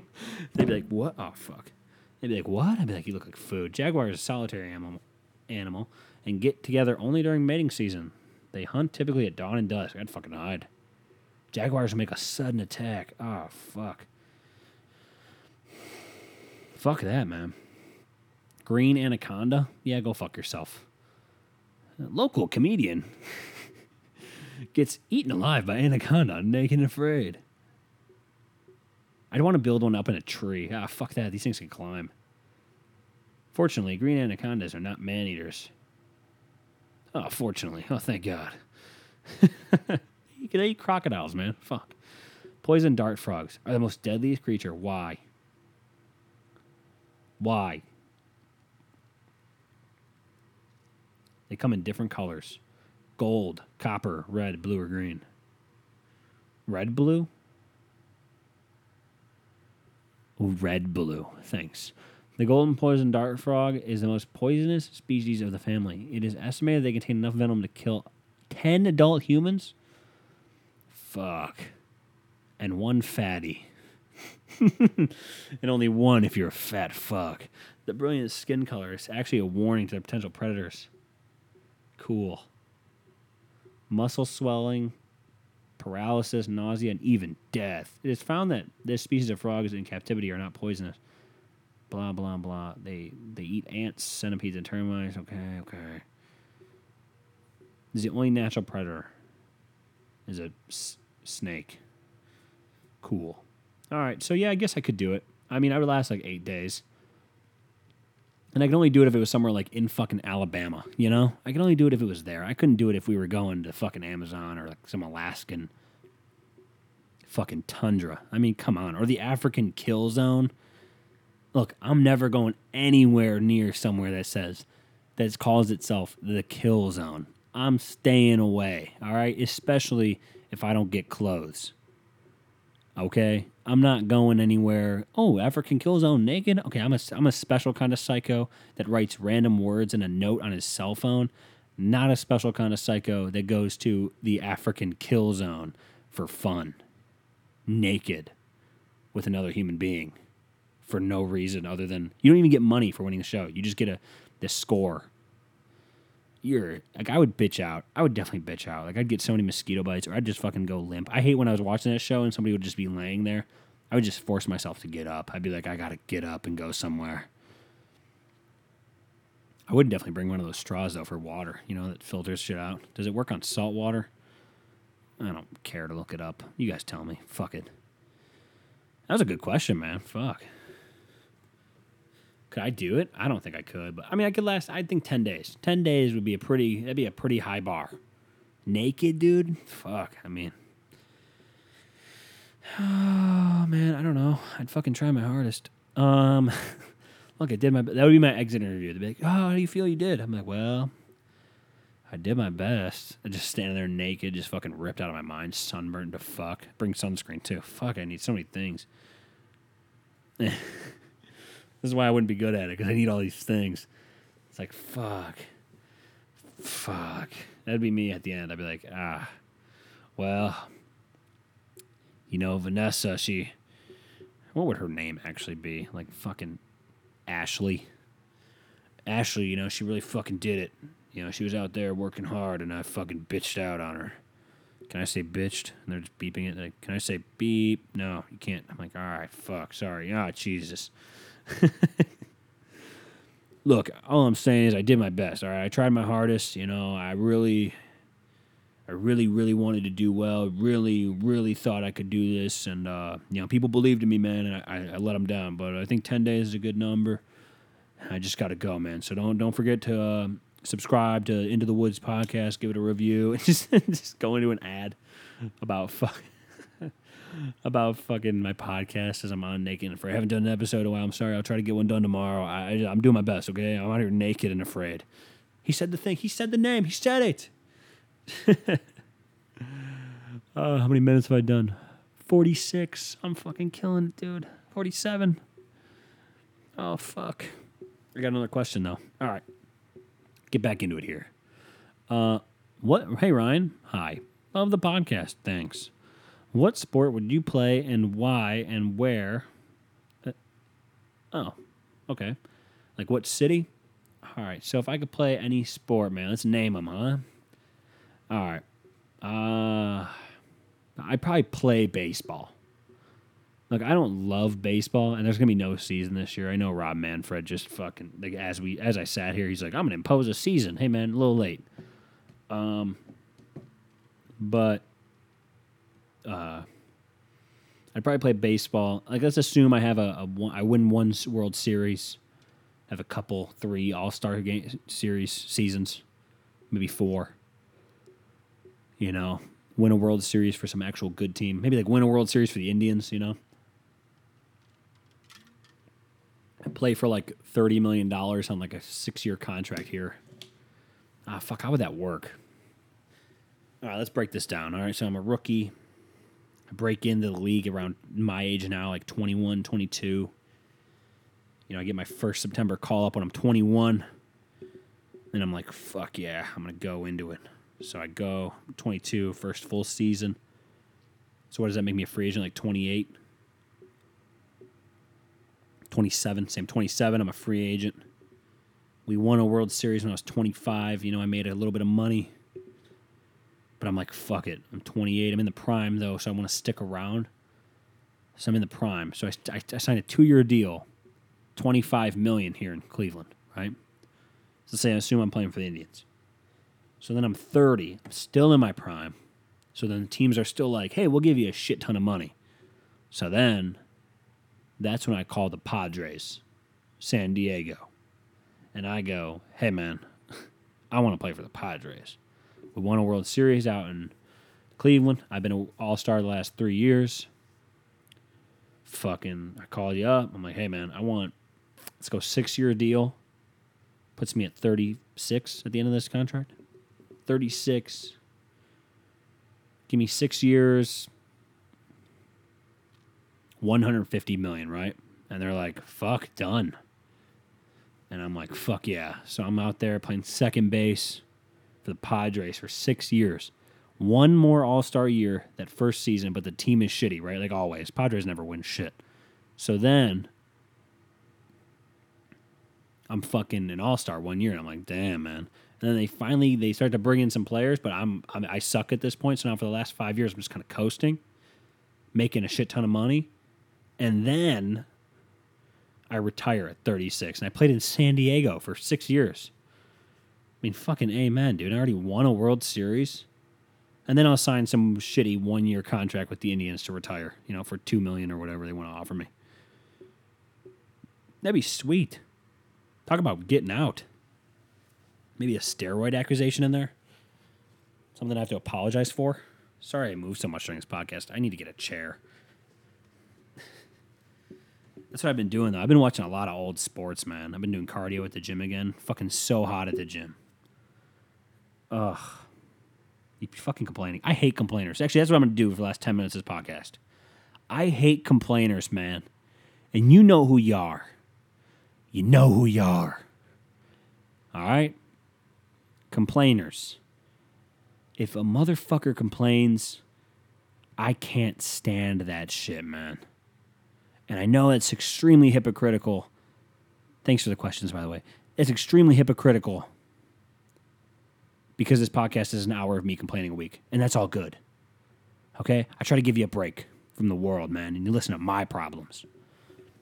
they'd be like, what? Oh fuck. They'd be like, what? I'd be like, you look like food. Jaguar is a solitary animal, animal, and get together only during mating season. They hunt typically at dawn and dusk. I'd fucking hide. Jaguars make a sudden attack. Oh fuck. Fuck that, man. Green anaconda? Yeah, go fuck yourself. A local comedian gets eaten alive by anaconda, naked and afraid. I'd want to build one up in a tree. Ah, fuck that. These things can climb. Fortunately, green anacondas are not man eaters. Oh, fortunately. Oh, thank God. you can eat crocodiles, man. Fuck. Poison dart frogs are the most deadliest creature. Why? Why? They come in different colors gold, copper, red, blue, or green. Red, blue? Red, blue. Thanks. The golden poison dart frog is the most poisonous species of the family. It is estimated they contain enough venom to kill 10 adult humans. Fuck. And one fatty. and only one if you're a fat fuck. The brilliant skin color is actually a warning to potential predators. Cool. Muscle swelling, paralysis, nausea, and even death. It is found that this species of frogs in captivity are not poisonous. Blah blah blah. They they eat ants, centipedes, and termites. Okay, okay. Is the only natural predator. Is a s- snake. Cool. All right, so yeah, I guess I could do it. I mean, I would last like eight days. And I could only do it if it was somewhere like in fucking Alabama, you know? I could only do it if it was there. I couldn't do it if we were going to fucking Amazon or like some Alaskan fucking tundra. I mean, come on. Or the African kill zone. Look, I'm never going anywhere near somewhere that says that calls itself the kill zone. I'm staying away, all right? Especially if I don't get clothes. Okay, I'm not going anywhere. Oh, African kill zone naked. Okay, I'm a I'm a special kind of psycho that writes random words in a note on his cell phone. Not a special kind of psycho that goes to the African kill zone for fun, naked, with another human being, for no reason other than you don't even get money for winning the show. You just get a the score. You're like I would bitch out. I would definitely bitch out. Like I'd get so many mosquito bites, or I'd just fucking go limp. I hate when I was watching that show and somebody would just be laying there. I would just force myself to get up. I'd be like, I gotta get up and go somewhere. I would definitely bring one of those straws though for water. You know that filters shit out. Does it work on salt water? I don't care to look it up. You guys tell me. Fuck it. That was a good question, man. Fuck. Could I do it? I don't think I could, but I mean, I could last. I think ten days. Ten days would be a pretty. That'd be a pretty high bar. Naked, dude. Fuck. I mean, oh man, I don't know. I'd fucking try my hardest. Um, look, I did my. That would be my exit interview. They'd be like, "Oh, how do you feel you did?" I'm like, "Well, I did my best. I just standing there naked, just fucking ripped out of my mind, sunburned to fuck. Bring sunscreen too. Fuck, I need so many things. this is why I wouldn't be good at it because I need all these things. It's like fuck, fuck. That'd be me at the end. I'd be like, ah, well, you know, Vanessa. She, what would her name actually be? Like fucking Ashley. Ashley, you know, she really fucking did it. You know, she was out there working hard, and I fucking bitched out on her. Can I say bitched? And they're just beeping it. Like, can I say beep? No, you can't. I'm like, all right, fuck, sorry. Ah, Jesus. Look, all I'm saying is I did my best. All right, I tried my hardest. You know, I really, I really, really wanted to do well. Really, really thought I could do this, and uh, you know, people believed in me, man, and I, I let them down. But I think ten days is a good number. I just got to go, man. So don't don't forget to uh, subscribe to Into the Woods podcast, give it a review, and just just go into an ad about fuck about fucking my podcast as I'm on naked and afraid. I haven't done an episode in a while. I'm sorry. I'll try to get one done tomorrow. I, I'm doing my best. Okay, I'm out here naked and afraid. He said the thing. He said the name. He said it. uh, how many minutes have I done? Forty six. I'm fucking killing it, dude. Forty seven. Oh fuck. I got another question though. All right, get back into it here. Uh, what? Hey Ryan, hi. Love the podcast. Thanks. What sport would you play and why and where? Uh, oh, okay. Like what city? All right. So if I could play any sport, man, let's name them, huh? All right. Uh, I'd probably play baseball. Look, I don't love baseball, and there's gonna be no season this year. I know Rob Manfred just fucking like as we as I sat here, he's like, I'm gonna impose a season. Hey man, a little late. Um, but uh, I'd probably play baseball. Like let's assume I have a, a one, I win one World Series, have a couple three All Star game series seasons, maybe four. You know, win a World Series for some actual good team. Maybe like win a World Series for the Indians. You know. Play for like thirty million dollars on like a six year contract here. Ah, fuck, how would that work? All right, let's break this down. All right, so I'm a rookie. I break into the league around my age now, like 21, 22. You know, I get my first September call up when I'm 21. And I'm like, fuck yeah, I'm going to go into it. So I go 22, first full season. So what does that make me a free agent? Like 28? 27, same 27. I'm a free agent. We won a World Series when I was 25. You know, I made a little bit of money. But I'm like, fuck it. I'm 28. I'm in the prime, though, so I want to stick around. So I'm in the prime. So I, I, I signed a two year deal, 25 million here in Cleveland, right? So say I assume I'm playing for the Indians. So then I'm 30. I'm still in my prime. So then the teams are still like, hey, we'll give you a shit ton of money. So then that's when I call the Padres, San Diego. And I go, hey, man, I want to play for the Padres. We won a World Series out in Cleveland. I've been an all star the last three years. Fucking, I call you up. I'm like, hey, man, I want, let's go six year deal. Puts me at 36 at the end of this contract. 36. Give me six years, 150 million, right? And they're like, fuck, done. And I'm like, fuck yeah. So I'm out there playing second base for the Padres for six years. One more All Star year that first season, but the team is shitty, right? Like always. Padres never win shit. So then I'm fucking an All Star one year, and I'm like, damn, man. And then they finally they start to bring in some players, but I'm, I'm I suck at this point. So now for the last five years, I'm just kind of coasting, making a shit ton of money, and then I retire at 36, and I played in San Diego for six years. I mean, fucking amen, dude. I already won a World Series. And then I'll sign some shitty one year contract with the Indians to retire, you know, for two million or whatever they want to offer me. That'd be sweet. Talk about getting out. Maybe a steroid accusation in there. Something I have to apologize for. Sorry I moved so much during this podcast. I need to get a chair. That's what I've been doing though. I've been watching a lot of old sports, man. I've been doing cardio at the gym again. Fucking so hot at the gym. Ugh. You fucking complaining. I hate complainers. Actually, that's what I'm to do for the last 10 minutes of this podcast. I hate complainers, man. And you know who you are. You know who you are. All right? Complainers. If a motherfucker complains, I can't stand that shit, man. And I know it's extremely hypocritical. Thanks for the questions, by the way. It's extremely hypocritical because this podcast is an hour of me complaining a week, and that's all good. Okay? I try to give you a break from the world, man, and you listen to my problems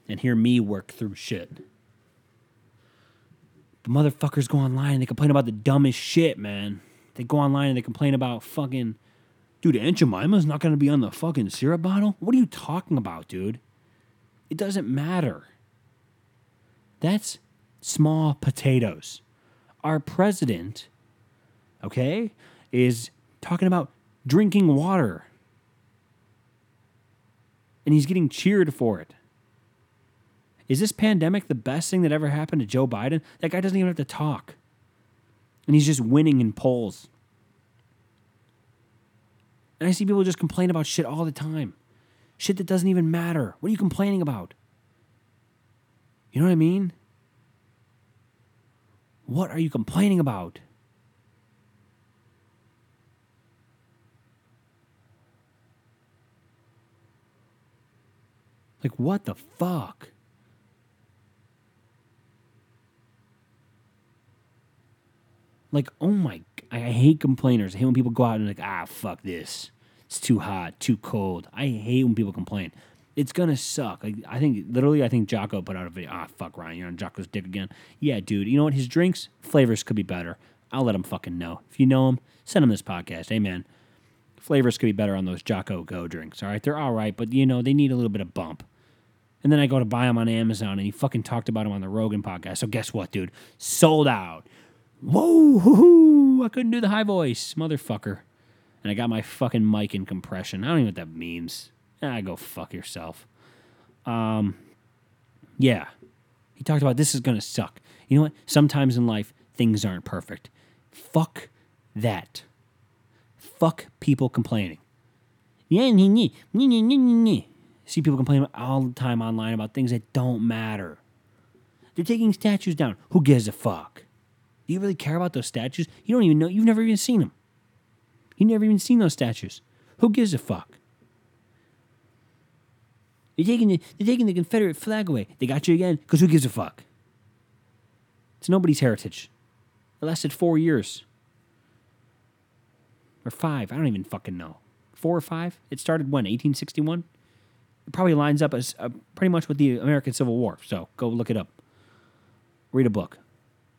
and hear me work through shit. The motherfuckers go online and they complain about the dumbest shit, man. They go online and they complain about fucking, dude, Aunt Jemima's not gonna be on the fucking syrup bottle? What are you talking about, dude? It doesn't matter. That's small potatoes. Our president, okay, is talking about drinking water. And he's getting cheered for it. Is this pandemic the best thing that ever happened to Joe Biden? That guy doesn't even have to talk. And he's just winning in polls. And I see people just complain about shit all the time. Shit that doesn't even matter. What are you complaining about? You know what I mean? What are you complaining about? Like, what the fuck? Like, oh my, I hate complainers. I hate when people go out and like, ah, fuck this. It's too hot, too cold. I hate when people complain. It's gonna suck. Like, I think literally, I think Jocko put out a video. Ah, fuck Ryan, you're on Jocko's dick again. Yeah, dude. You know what? His drinks flavors could be better. I'll let him fucking know. If you know him, send him this podcast. Man. Flavors could be better on those Jocko Go drinks. All right, they're all right, but you know they need a little bit of bump. And then I go to buy them on Amazon, and he fucking talked about them on the Rogan podcast. So guess what, dude? Sold out. Whoa, hoo-hoo, I couldn't do the high voice, motherfucker. And I got my fucking mic in compression. I don't even know what that means. Ah, go fuck yourself. Um, yeah. He talked about this is gonna suck. You know what? Sometimes in life, things aren't perfect. Fuck that. Fuck people complaining. Yeah. See people complaining all the time online about things that don't matter. They're taking statues down. Who gives a fuck? Do you really care about those statues? You don't even know. You've never even seen them. You've never even seen those statues. Who gives a fuck? They're taking the, they're taking the Confederate flag away. They got you again because who gives a fuck? It's nobody's heritage. It lasted four years. Or five. I don't even fucking know. Four or five? It started when? 1861? It probably lines up as uh, pretty much with the American Civil War. So go look it up. Read a book.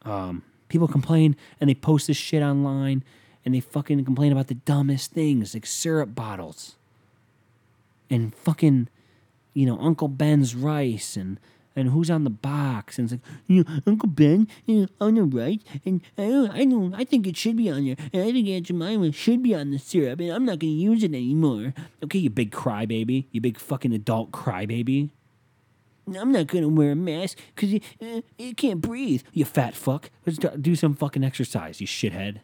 Um, people complain and they post this shit online and they fucking complain about the dumbest things like syrup bottles and fucking you know Uncle Ben's rice and and who's on the box and it's like you know Uncle Ben you know, on the right and I don't I don't I think it should be on there and I think Aunt Jemima should be on the syrup and I'm not gonna use it anymore. Okay, you big crybaby, you big fucking adult crybaby. I'm not gonna wear a mask because you, uh, you can't breathe. You fat fuck. Let's do some fucking exercise, you shithead.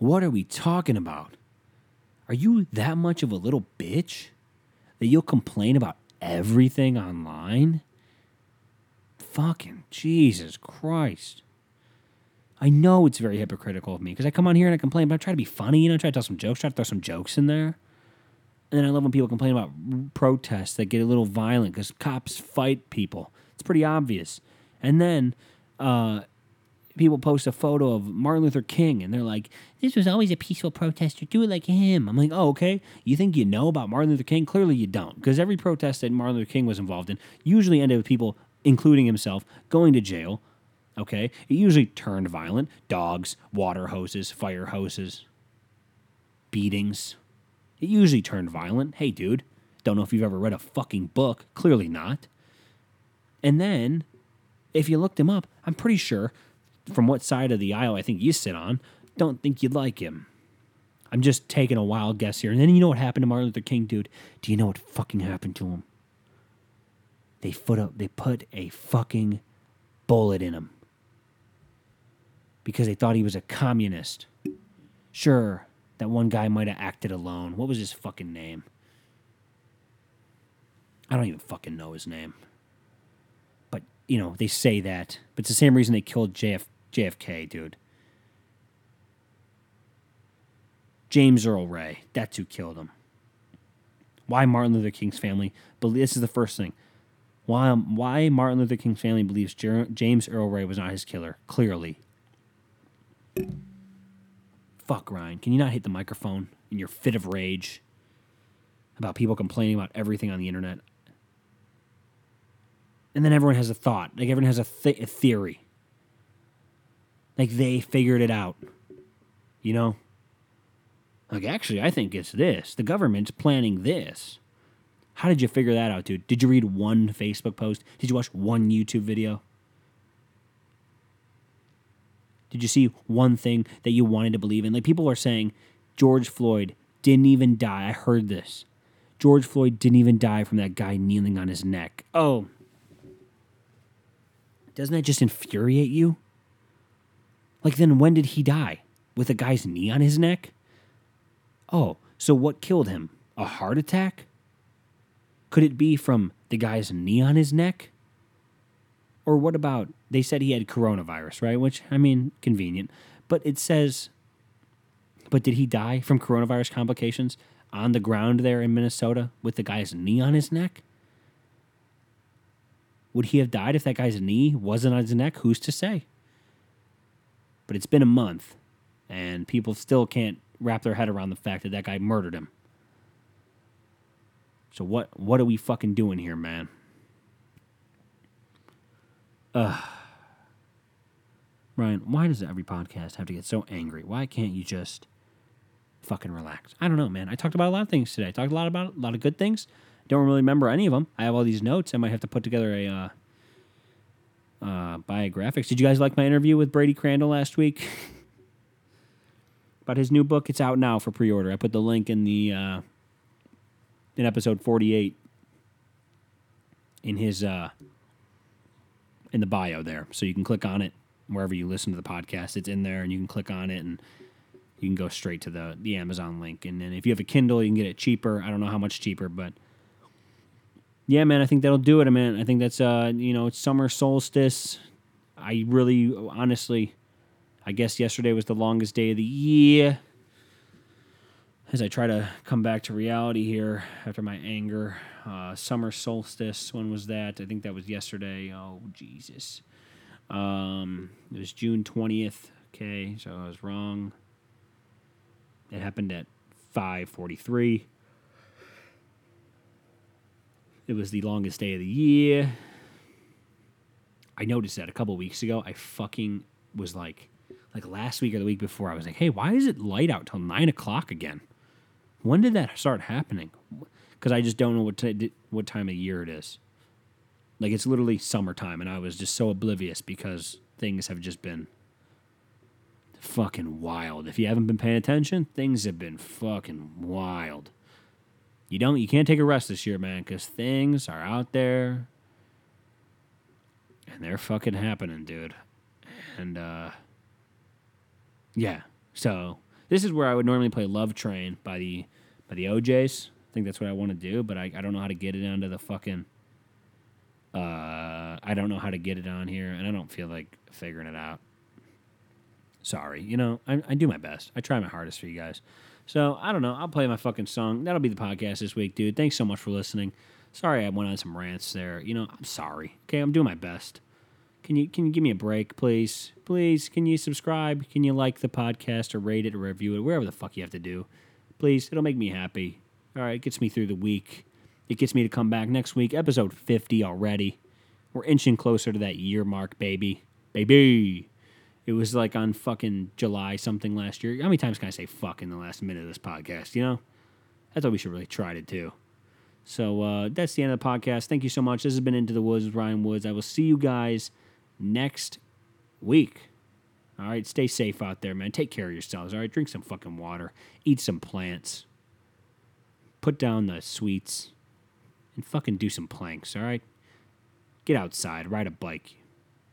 What are we talking about? Are you that much of a little bitch that you'll complain about everything online? Fucking Jesus Christ. I know it's very hypocritical of me because I come on here and I complain, but I try to be funny, you know, I try to tell some jokes, try to throw some jokes in there. And then I love when people complain about protests that get a little violent because cops fight people. It's pretty obvious. And then uh, people post a photo of Martin Luther King and they're like, this was always a peaceful protester. Do it like him. I'm like, oh, okay. You think you know about Martin Luther King? Clearly you don't. Because every protest that Martin Luther King was involved in usually ended with people, including himself, going to jail. Okay? It usually turned violent. Dogs, water hoses, fire hoses, beatings. It usually turned violent. Hey, dude, don't know if you've ever read a fucking book. Clearly not. And then, if you looked him up, I'm pretty sure, from what side of the aisle I think you sit on, don't think you'd like him. I'm just taking a wild guess here. And then you know what happened to Martin Luther King, dude? Do you know what fucking happened to him? They put up, they put a fucking bullet in him. because they thought he was a communist. Sure, that one guy might have acted alone. What was his fucking name? I don't even fucking know his name. But, you know, they say that. But it's the same reason they killed JF, JFK, dude. James Earl Ray. That's who killed him. Why Martin Luther King's family? But this is the first thing. Why, um, why Martin Luther King's family believes Jer- James Earl Ray was not his killer? Clearly. Fuck, Ryan. Can you not hit the microphone in your fit of rage about people complaining about everything on the internet? And then everyone has a thought. Like everyone has a, th- a theory. Like they figured it out. You know? Like, actually, I think it's this. The government's planning this. How did you figure that out, dude? Did you read one Facebook post? Did you watch one YouTube video? Did you see one thing that you wanted to believe in? Like, people are saying George Floyd didn't even die. I heard this. George Floyd didn't even die from that guy kneeling on his neck. Oh. Doesn't that just infuriate you? Like, then when did he die? With a guy's knee on his neck? Oh, so what killed him? A heart attack? Could it be from the guy's knee on his neck? Or what about they said he had coronavirus, right? Which I mean, convenient. But it says but did he die from coronavirus complications on the ground there in Minnesota with the guy's knee on his neck? Would he have died if that guy's knee wasn't on his neck? Who's to say? But it's been a month, and people still can't wrap their head around the fact that that guy murdered him. So what what are we fucking doing here, man? Ugh. Ryan, why does every podcast have to get so angry? Why can't you just fucking relax? I don't know, man. I talked about a lot of things today. I talked a lot about a lot of good things. Don't really remember any of them. I have all these notes. I might have to put together a uh, uh, biographics. Did you guys like my interview with Brady Crandall last week? about his new book. It's out now for pre-order. I put the link in the uh, in episode forty-eight in his uh, in the bio there, so you can click on it wherever you listen to the podcast. It's in there, and you can click on it, and you can go straight to the the Amazon link. And then if you have a Kindle, you can get it cheaper. I don't know how much cheaper, but yeah, man, I think that'll do it. I mean, I think that's uh, you know, it's summer solstice. I really, honestly, I guess yesterday was the longest day of the year. As I try to come back to reality here after my anger, uh, summer solstice. When was that? I think that was yesterday. Oh Jesus! Um, it was June twentieth. Okay, so I was wrong. It happened at five forty-three. It was the longest day of the year. I noticed that a couple weeks ago. I fucking was like, like last week or the week before. I was like, hey, why is it light out till nine o'clock again? When did that start happening? Because I just don't know what t- what time of year it is. Like it's literally summertime, and I was just so oblivious because things have just been fucking wild. If you haven't been paying attention, things have been fucking wild. You don't, you can't take a rest this year, man, because things are out there, and they're fucking happening, dude. And uh, yeah, so this is where I would normally play Love Train by the by the O'Jays. I think that's what I want to do, but I, I don't know how to get it onto the fucking. Uh, I don't know how to get it on here, and I don't feel like figuring it out. Sorry, you know I, I do my best. I try my hardest for you guys. So I don't know. I'll play my fucking song. That'll be the podcast this week, dude. Thanks so much for listening. Sorry I went on some rants there. You know I'm sorry. Okay, I'm doing my best. Can you can you give me a break, please? Please, can you subscribe? Can you like the podcast or rate it or review it? Wherever the fuck you have to do. Please, it'll make me happy. All right, it gets me through the week. It gets me to come back next week, episode 50 already. We're inching closer to that year mark, baby. Baby. It was like on fucking July something last year. How many times can I say fuck in the last minute of this podcast, you know? I thought we should really try to do. So uh, that's the end of the podcast. Thank you so much. This has been Into the Woods with Ryan Woods. I will see you guys next week. All right, stay safe out there, man. Take care of yourselves. All right, drink some fucking water, eat some plants, put down the sweets, and fucking do some planks. All right, get outside, ride a bike.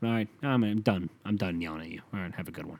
All right, I'm, I'm done. I'm done yelling at you. All right, have a good one.